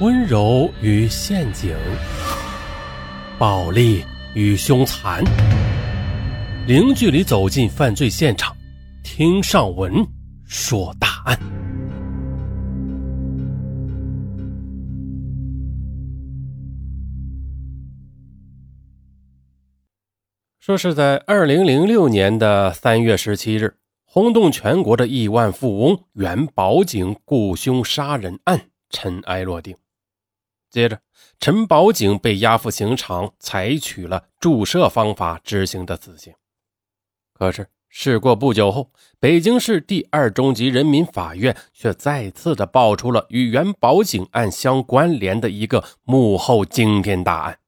温柔与陷阱，暴力与凶残，零距离走进犯罪现场，听上文说大案。说是在二零零六年的三月十七日，轰动全国的亿万富翁元宝井雇凶杀人案尘埃落定。接着，陈宝井被押赴刑场，采取了注射方法执行的死刑。可是，事过不久后，北京市第二中级人民法院却再次的爆出了与元宝井案相关联的一个幕后惊天大案：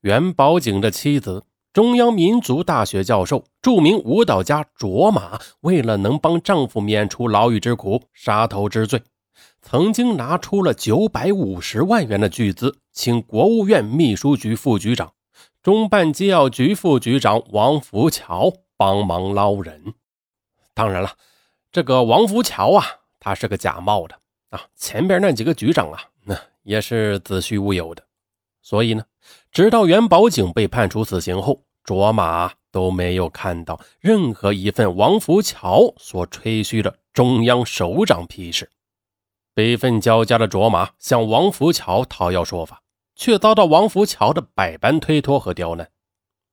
元宝井的妻子，中央民族大学教授、著名舞蹈家卓玛，为了能帮丈夫免除牢狱之苦，杀头之罪。曾经拿出了九百五十万元的巨资，请国务院秘书局副局长、中办机要局副局长王福桥帮忙捞人。当然了，这个王福桥啊，他是个假冒的啊。前边那几个局长啊，那也是子虚乌有的。所以呢，直到元宝井被判处死刑后，卓玛都没有看到任何一份王福桥所吹嘘的中央首长批示。悲愤交加的卓玛向王福桥讨要说法，却遭到王福桥的百般推脱和刁难。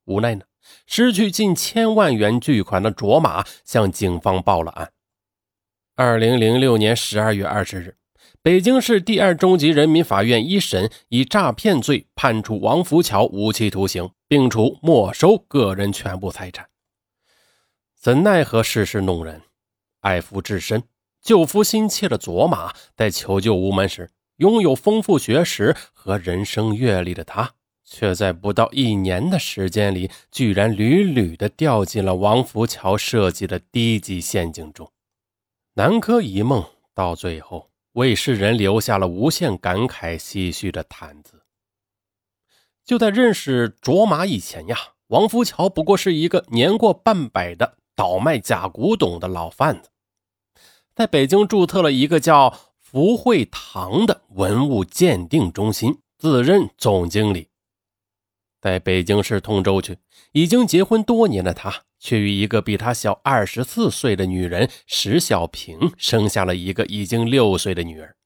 无奈呢，失去近千万元巨款的卓玛向警方报了案。二零零六年十二月二十日，北京市第二中级人民法院一审以诈骗罪判处王福桥无期徒刑，并处没收个人全部财产。怎奈何世事弄人，爱夫至深。救夫心切的卓玛在求救无门时，拥有丰富学识和人生阅历的他，却在不到一年的时间里，居然屡屡的掉进了王福桥设计的低级陷阱中。南柯一梦到最后，为世人留下了无限感慨唏嘘的谈资。就在认识卓玛以前呀，王福桥不过是一个年过半百的倒卖假古董的老贩子。在北京注册了一个叫福慧堂的文物鉴定中心，自任总经理。在北京市通州区，已经结婚多年的他，却与一个比他小二十四岁的女人石小平生下了一个已经六岁的女儿。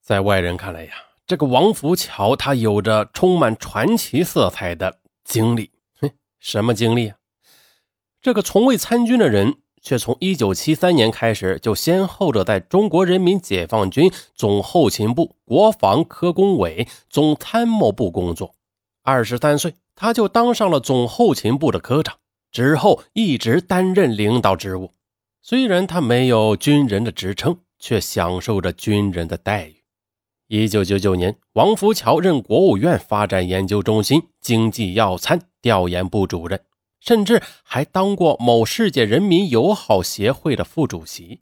在外人看来呀，这个王福桥他有着充满传奇色彩的经历。哼，什么经历啊？这个从未参军的人。却从一九七三年开始，就先后的在中国人民解放军总后勤部、国防科工委、总参谋部工作。二十三岁，他就当上了总后勤部的科长，之后一直担任领导职务。虽然他没有军人的职称，却享受着军人的待遇。一九九九年，王福桥任国务院发展研究中心经济要餐调研部主任。甚至还当过某世界人民友好协会的副主席。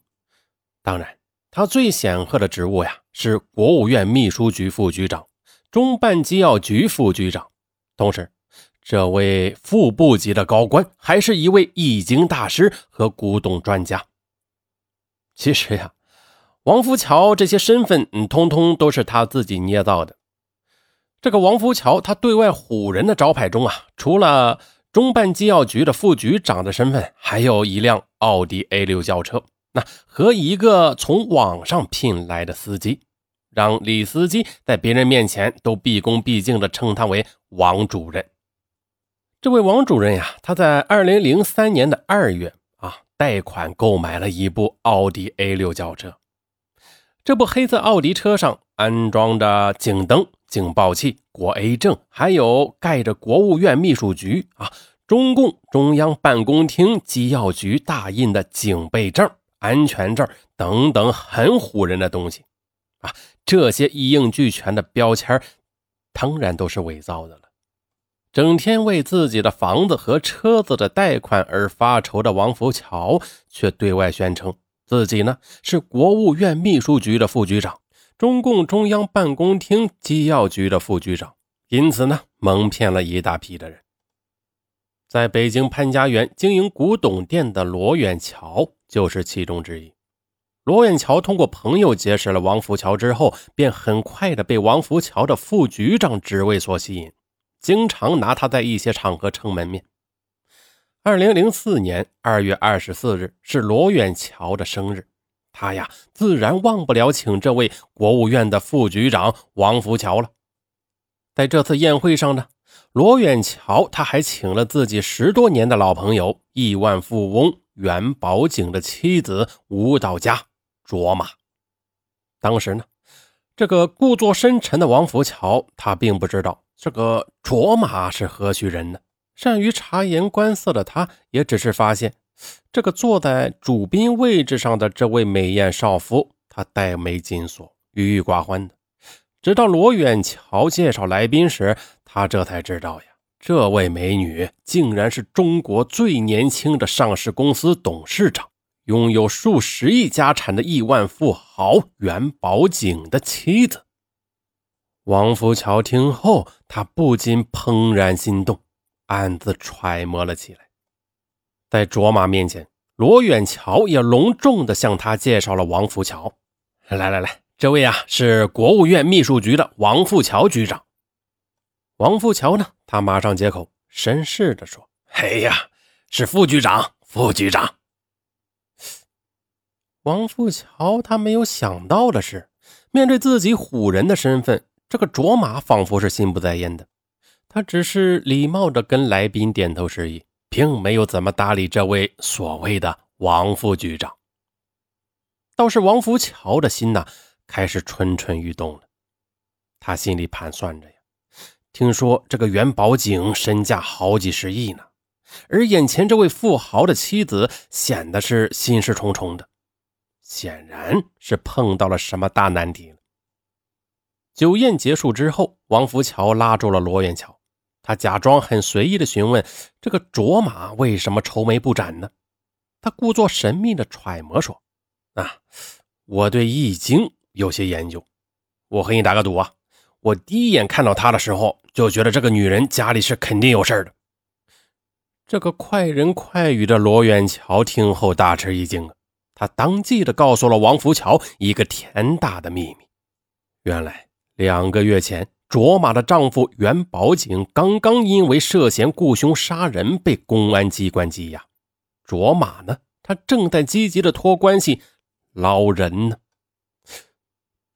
当然，他最显赫的职务呀，是国务院秘书局副局长、中办机要局副局长。同时，这位副部级的高官还是一位易经大师和古董专家。其实呀，王福桥这些身份，嗯，通通都是他自己捏造的。这个王福桥，他对外唬人的招牌中啊，除了中办机要局的副局长的身份，还有一辆奥迪 A 六轿车，那和一个从网上聘来的司机，让李司机在别人面前都毕恭毕敬地称他为王主任。这位王主任呀，他在二零零三年的二月啊，贷款购买了一部奥迪 A 六轿车。这部黑色奥迪车上安装着警灯。警报器、国 A 证，还有盖着国务院秘书局啊、中共中央办公厅机要局大印的警备证、安全证等等很唬人的东西啊，这些一应俱全的标签，当然都是伪造的了。整天为自己的房子和车子的贷款而发愁的王福桥，却对外宣称自己呢是国务院秘书局的副局长。中共中央办公厅机要局的副局长，因此呢，蒙骗了一大批的人。在北京潘家园经营古董店的罗远桥就是其中之一。罗远桥通过朋友结识了王福桥之后，便很快的被王福桥的副局长职位所吸引，经常拿他在一些场合撑门面。二零零四年二月二十四日是罗远桥的生日，他呀自然忘不了请这位国务院的副局长王福桥了。在这次宴会上呢，罗远桥他还请了自己十多年的老朋友亿万富翁元宝景的妻子舞蹈家。卓玛，当时呢，这个故作深沉的王福桥，他并不知道这个卓玛是何许人呢？善于察言观色的他，也只是发现这个坐在主宾位置上的这位美艳少妇，她黛眉紧锁，郁郁寡欢的。直到罗远桥介绍来宾时，他这才知道呀，这位美女竟然是中国最年轻的上市公司董事长。拥有数十亿家产的亿万富豪袁宝景的妻子王福桥听后，他不禁怦然心动，暗自揣摩了起来。在卓玛面前，罗远桥也隆重地向他介绍了王富桥。来来来，这位啊是国务院秘书局的王富桥局长。王富桥呢，他马上接口，绅士地说：“哎呀，是副局长，副局长。”王富桥他没有想到的是，面对自己唬人的身份，这个卓玛仿佛是心不在焉的。他只是礼貌地跟来宾点头示意，并没有怎么搭理这位所谓的王副局长。倒是王福桥的心呢，开始蠢蠢欲动了。他心里盘算着呀，听说这个元宝景身价好几十亿呢，而眼前这位富豪的妻子显得是心事重重的。显然是碰到了什么大难题了。酒宴结束之后，王福桥拉住了罗远桥，他假装很随意的询问：“这个卓玛为什么愁眉不展呢？”他故作神秘的揣摩说：“啊，我对易经有些研究，我和你打个赌啊，我第一眼看到她的时候，就觉得这个女人家里是肯定有事的。”这个快人快语的罗远桥听后大吃一惊啊！他当即的告诉了王福桥一个天大的秘密：原来两个月前，卓玛的丈夫袁宝景刚刚因为涉嫌雇凶杀人被公安机关羁押。卓玛呢，他正在积极的托关系捞人呢。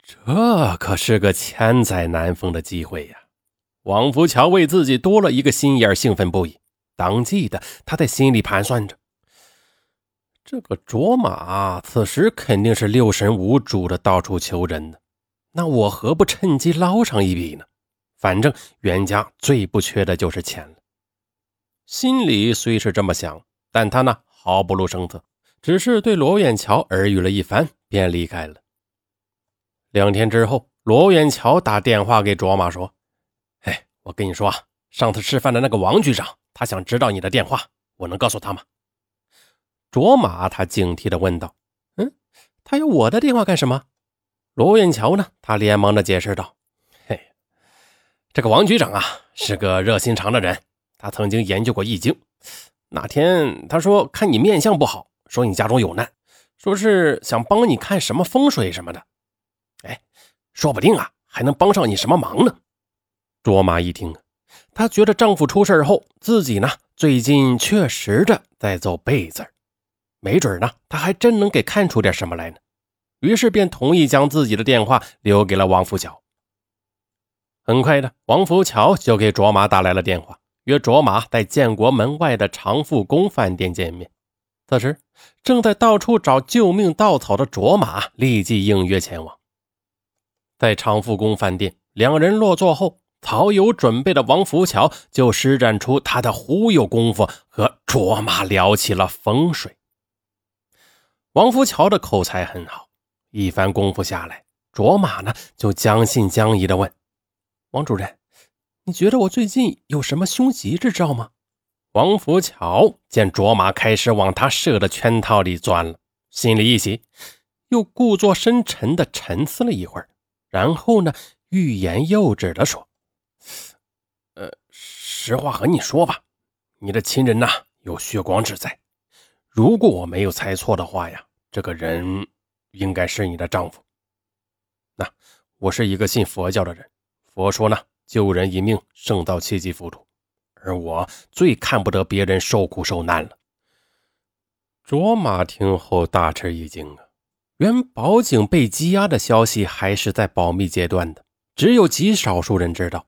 这可是个千载难逢的机会呀！王福桥为自己多了一个心眼兴奋不已，当即的他在心里盘算着。这个卓玛此时肯定是六神无主的，到处求人呢。那我何不趁机捞上一笔呢？反正袁家最不缺的就是钱了。心里虽是这么想，但他呢毫不露声色，只是对罗远桥耳语了一番，便离开了。两天之后，罗远桥打电话给卓玛说：“哎，我跟你说啊，上次吃饭的那个王局长，他想知道你的电话，我能告诉他吗？”卓玛他警惕地问道：“嗯，他要我的电话干什么？”罗远桥呢？他连忙的解释道：“嘿，这个王局长啊，是个热心肠的人。他曾经研究过易经。那天他说看你面相不好，说你家中有难，说是想帮你看什么风水什么的。哎，说不定啊，还能帮上你什么忙呢？”卓玛一听，她觉得丈夫出事后，自己呢最近确实的在走背字。没准呢，他还真能给看出点什么来呢。于是便同意将自己的电话留给了王福桥。很快的，王福桥就给卓玛打来了电话，约卓玛在建国门外的长富宫饭店见面。此时，正在到处找救命稻草的卓玛立即应约前往。在长富宫饭店，两人落座后，早有准备的王福桥就施展出他的忽悠功夫，和卓玛聊起了风水。王福桥的口才很好，一番功夫下来，卓玛呢就将信将疑地问：“王主任，你觉得我最近有什么凶吉之兆吗？”王福桥见卓玛开始往他设的圈套里钻了，心里一喜，又故作深沉地沉思了一会儿，然后呢欲言又止地说：“呃，实话和你说吧，你的亲人呐有血光之灾，如果我没有猜错的话呀。”这个人应该是你的丈夫。那我是一个信佛教的人，佛说呢，救人一命胜造七级浮屠，而我最看不得别人受苦受难了。卓玛听后大吃一惊啊！原宝井被羁押的消息还是在保密阶段的，只有极少数人知道。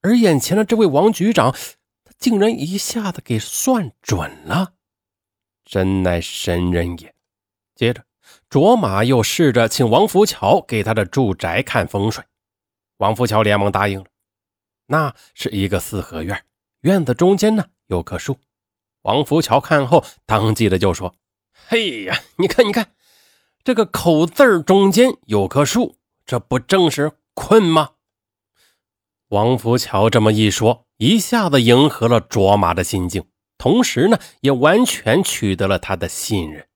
而眼前的这位王局长，他竟然一下子给算准了，真乃神人也。接着，卓玛又试着请王福桥给他的住宅看风水，王福桥连忙答应了。那是一个四合院，院子中间呢有棵树。王福桥看后，当即的就说：“嘿呀，你看，你看。”这个口字中间有棵树，这不正是困吗？王福桥这么一说，一下子迎合了卓玛的心境，同时呢，也完全取得了他的信任。